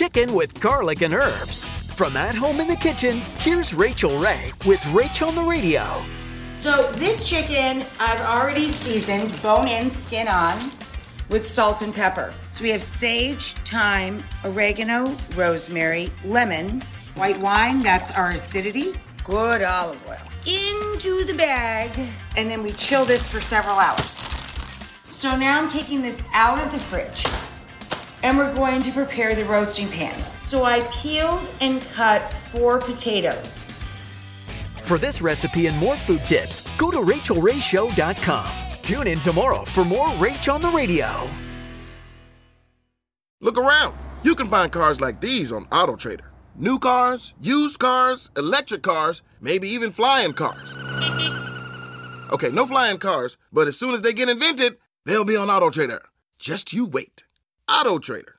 Chicken with garlic and herbs. From at home in the kitchen, here's Rachael Ray with Rachael on the Radio. So this chicken I've already seasoned, bone in, skin on, with salt and pepper. So we have sage, thyme, oregano, rosemary, lemon, white wine, that's our acidity, good olive oil. Into the bag, and then we chill this for several hours. So now I'm taking this out of the fridge and we're going to prepare the roasting pan. So I peeled and cut four potatoes. For this recipe and more food tips, go to rachaelrayshow.com. Tune in tomorrow for more Rach on the Radio. Look around. You can find cars like these on AutoTrader. New cars, used cars, electric cars, maybe even flying cars. Okay, no flying cars, but as soon as they get invented, they'll be on AutoTrader. Just you wait. AutoTrader.